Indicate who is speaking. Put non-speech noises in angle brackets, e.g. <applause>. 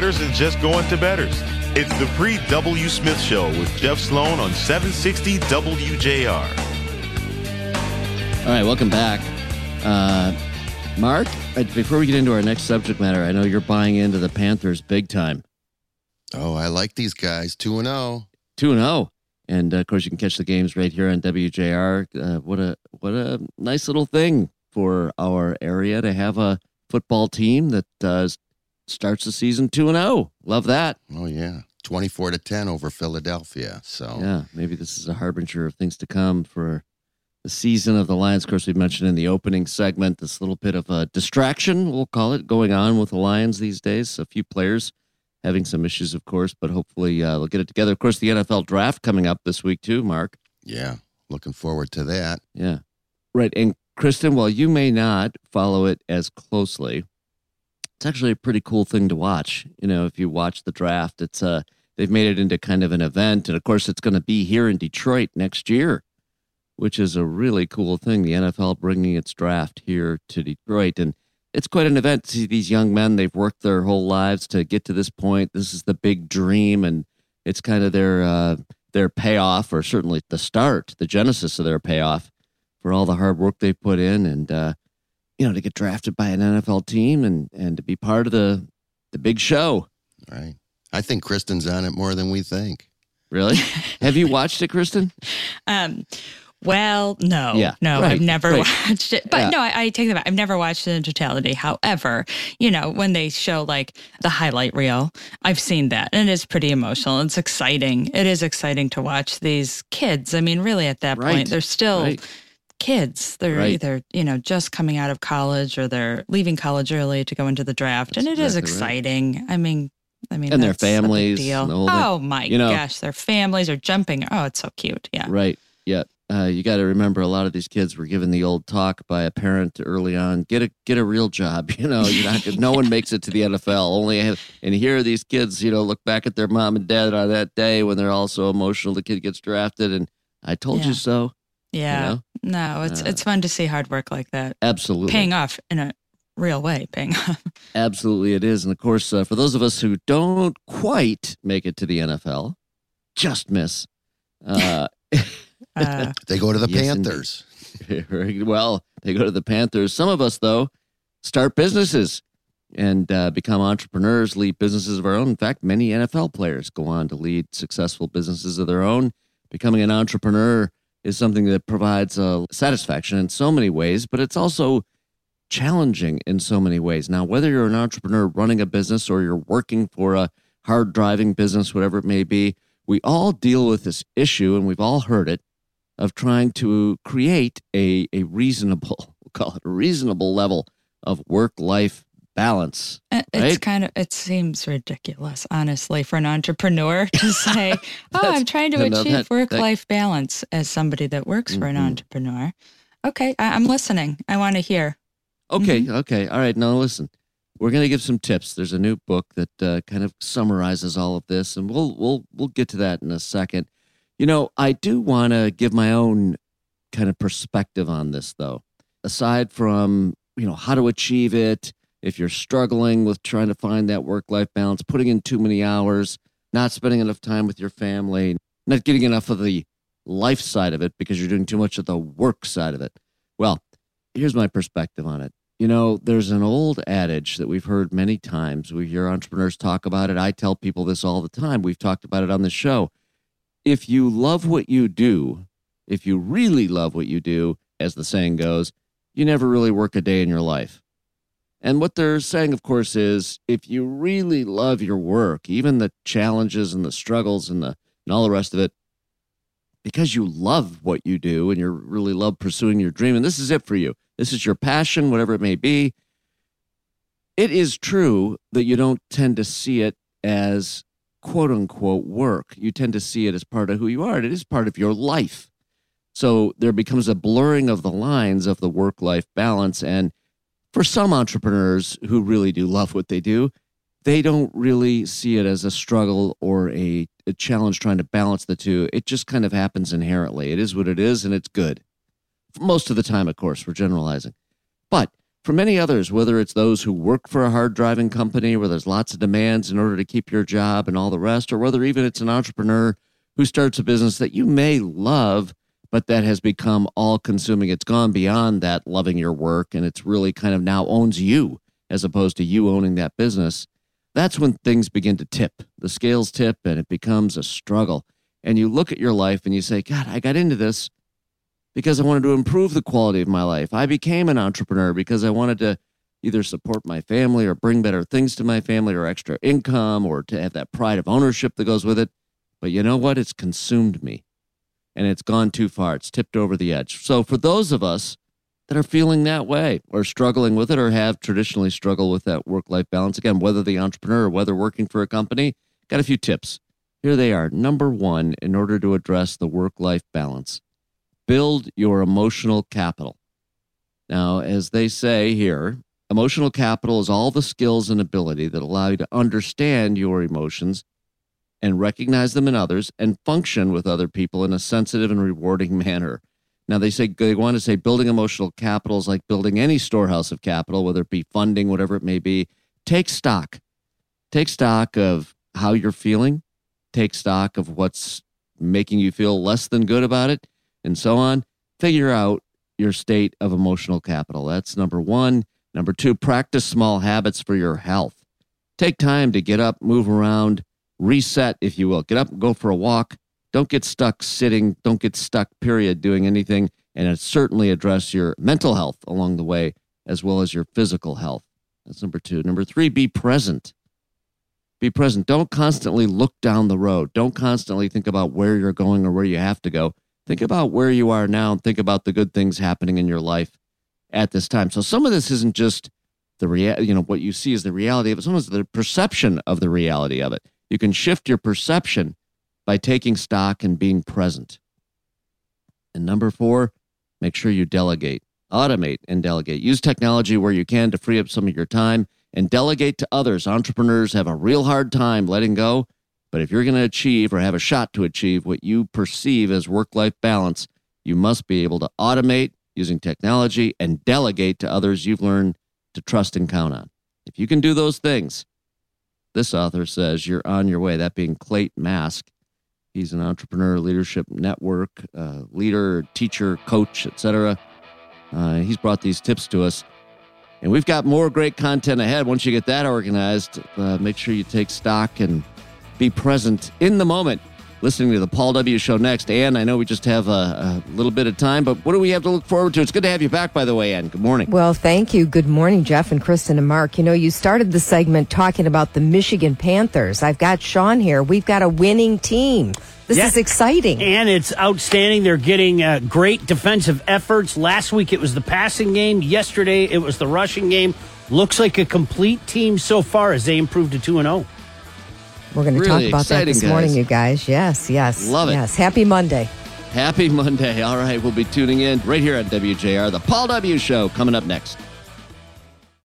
Speaker 1: getters and just going to betters. It's the pre W. Smith Show with Jeff Sloan on 760 WJR.
Speaker 2: All right, welcome back. Uh, Mark, uh, before we get into our next subject matter, I know you're buying into the Panthers big time.
Speaker 3: Oh, I like these guys. 2 and 0.
Speaker 2: 2 and 0. And uh, of course, you can catch the games right here on WJR. Uh, what a what a nice little thing for our area to have a football team that uh, starts the season 2 and 0. Love that.
Speaker 3: Oh yeah. 24 to 10 over Philadelphia. So
Speaker 2: Yeah, maybe this is a harbinger of things to come for the season of the Lions. Of course, we mentioned in the opening segment this little bit of a distraction, we'll call it, going on with the Lions these days. A few players having some issues, of course, but hopefully uh, they'll get it together. Of course, the NFL draft coming up this week too, Mark.
Speaker 3: yeah, looking forward to that.
Speaker 2: Yeah. Right. And Kristin, while you may not follow it as closely, it's actually a pretty cool thing to watch. You know, if you watch the draft, it's uh they've made it into kind of an event. And of course it's gonna be here in Detroit next year, which is a really cool thing. The NFL bringing its draft here to Detroit. And it's quite an event to see these young men. They've worked their whole lives to get to this point. This is the big dream, and it's kind of their uh, their payoff, or certainly the start, the genesis of their payoff for all the hard work they put in, and uh, you know to get drafted by an NFL team and and to be part of the the big show.
Speaker 3: Right. I think Kristin's on it more than we think.
Speaker 2: Really? <laughs> Have you watched it, Kristin?
Speaker 4: Um, well, no,
Speaker 2: Yeah,
Speaker 4: no,
Speaker 2: right,
Speaker 4: I've never
Speaker 2: right.
Speaker 4: watched it. But
Speaker 2: Yeah.
Speaker 4: no, I, I take that back. I've never watched it in totality. However, you know, when they show like the highlight reel, I've seen that, and it is pretty emotional. It's exciting. It is exciting to watch these kids. I mean, really, at that
Speaker 2: Right,
Speaker 4: point, they're still
Speaker 2: right.
Speaker 4: Kids. They're
Speaker 2: Right.
Speaker 4: either you know just coming out of college or they're leaving college early to go into the draft,
Speaker 2: That's
Speaker 4: and it is
Speaker 2: exactly right.
Speaker 4: exciting. I mean. I mean,
Speaker 2: And their families
Speaker 4: deal.
Speaker 2: and
Speaker 4: oh my
Speaker 2: You know-
Speaker 4: gosh, their families are jumping. Oh, it's so cute. Yeah.
Speaker 2: Right. Yeah. Uh, you got to remember, a lot of these kids were given the old talk by a parent early on: get a get a real job. <laughs> You know, you're not. no one <laughs> makes it to the NFL. Only have, and here are these kids. You know, look back at their mom and dad on that day when they're all so emotional. The kid gets drafted, and I told
Speaker 4: Yeah.
Speaker 2: you so.
Speaker 4: Yeah.
Speaker 2: know?
Speaker 4: No, it's
Speaker 2: Uh,
Speaker 4: it's fun to see hard work like that
Speaker 2: Absolutely,
Speaker 4: paying off in a real way. Paying <laughs> off.
Speaker 2: absolutely, it is. And of course, uh, for those of us who don't quite make it to the NFL, just miss. Uh, <laughs>
Speaker 4: Uh, <laughs>
Speaker 3: They go to the
Speaker 2: Yes.
Speaker 3: Panthers.
Speaker 2: Very well, they go to the Panthers. Some of us, though, start businesses and uh, become entrepreneurs, lead businesses of our own. In fact, many NFL players go on to lead successful businesses of their own. Becoming an entrepreneur is something that provides uh, satisfaction in so many ways, but it's also challenging in so many ways. Now, whether you're an entrepreneur running a business or you're working for a hard driving business, whatever it may be, we all deal with this issue and we've all heard it of trying to create a, a reasonable, <laughs> we'll call it a reasonable level of work life balance.
Speaker 4: it's
Speaker 2: Right?
Speaker 4: kind of it seems ridiculous, honestly, for an entrepreneur <laughs> to say, "Oh, I'm trying to
Speaker 2: no, no,
Speaker 4: achieve
Speaker 2: that-
Speaker 4: work-life balance." As somebody that works for an
Speaker 2: Mhm.
Speaker 4: entrepreneur, okay, I, I'm listening. I want to hear.
Speaker 2: Okay, okay. All right. Now listen. We're going to give some tips. There's a new book that uh, kind of summarizes all of this and we'll we'll we'll get to that in a second. You know, I do want to give my own kind of perspective on this though. Aside from, you know, how to achieve it, if you're struggling with trying to find that work-life balance, putting in too many hours, not spending enough time with your family, not getting enough of the life side of it because you're doing too much of the work side of it. Well, here's my perspective on it. You know, there's an old adage that we've heard many times. We hear entrepreneurs talk about it. I tell people this all the time. We've talked about it on the show. If you love what you do, if you really love what you do, as the saying goes, you never really work a day in your life. And what they're saying, of course, is if you really love your work, even the challenges and the struggles and the and all the rest of it, because you love what you do and you really love pursuing your dream, and this is it for you. This is your passion, whatever it may be. It is true that you don't tend to see it as quote unquote work. You tend to see it as part of who you are. and It is part of your life. So there becomes a blurring of the lines of the work life balance. And for some entrepreneurs who really do love what they do, they don't really see it as a struggle or a, a challenge trying to balance the two. It just kind of happens inherently. It is what it is, and it's good. Most of the time, of course, we're generalizing. But for many others, whether it's those who work for a hard driving company where there's lots of demands in order to keep your job and all the rest, or whether even it's an entrepreneur who starts a business that you may love, but that has become all consuming. It's gone beyond that loving your work and it's really kind of now owns you as opposed to you owning that business. That's when things begin to tip. The scales tip and it becomes a struggle. And you look at your life and you say, God, I got into this because I wanted to improve the quality of my life. I became an entrepreneur because I wanted to either support my family or bring better things to my family or extra income or to have that pride of ownership that goes with it. But you know what? It's consumed me and it's gone too far. It's tipped over the edge. So for those of us that are feeling that way or struggling with it or have traditionally struggled with that work life balance, again, whether the entrepreneur or whether working for a company, got a few tips. Here they are. Number one, in order to address the work life balance, build your emotional capital. Now, as they say here, emotional capital is all the skills and ability that allow you to understand your emotions and recognize them in others and function with other people in a sensitive and rewarding manner. Now, they say they want to say building emotional capital is like building any storehouse of capital, whether it be funding, whatever it may be. Take stock. Take stock of how you're feeling. Take stock of what's making you feel less than good about it and so on. Figure out your state of emotional capital. That's number one. Number two, practice small habits for your health. Take time to get up, move around, reset, if you will. Get up, go for a walk. Don't get stuck sitting. Don't get stuck, period, doing anything. And certainly address your mental health along the way, as well as your physical health. That's number two. Number three, be present. Be present. Don't constantly look down the road. Don't constantly think about where you're going or where you have to go. Think about where you are now and think about the good things happening in your life at this time. So some of this isn't just the rea- you know what you see is the reality of it. Some of it's the perception of the reality of it. You can shift your perception by taking stock and being present. And number 4, make sure you delegate. Automate and delegate. Use technology where you can to free up some of your time and delegate to others. Entrepreneurs have a real hard time letting go but if you're going to achieve or have a shot to achieve what you perceive as work life balance, you must be able to automate using technology and delegate to others you've learned to trust and count on. If you can do those things, this author says you're on your way. That being Clayton Mask. He's an entrepreneur, leadership network uh, leader, teacher, coach, etc. Uh, he's brought these tips to us. And we've got more great content ahead. Once you get that organized, uh, make sure you take stock and be present in the moment. Listening to the Paul W. Show next. Ann, I know we just have a, a, little bit of time, but what do we have to look forward to? It's good to have you back, by the way, Ann. Good morning.
Speaker 5: Well, thank you. Good morning, Jeff and Kristin and Mark. You know, you started the segment talking about the Michigan Panthers. I've got Sean here. We've got a winning team. This yeah. is exciting.
Speaker 6: And it's outstanding. They're getting uh, great defensive efforts. Last week it was the passing game. Yesterday it was the rushing game. Looks like a complete team so far as they improved to 2 0.
Speaker 5: We're going to really talk about that this guys. morning, you guys. Yes, yes.
Speaker 2: Love it.
Speaker 5: Yes. Happy Monday.
Speaker 2: Happy Monday. <laughs> All right. We'll be tuning in right here at WJR, the Paul W. Show, coming up next.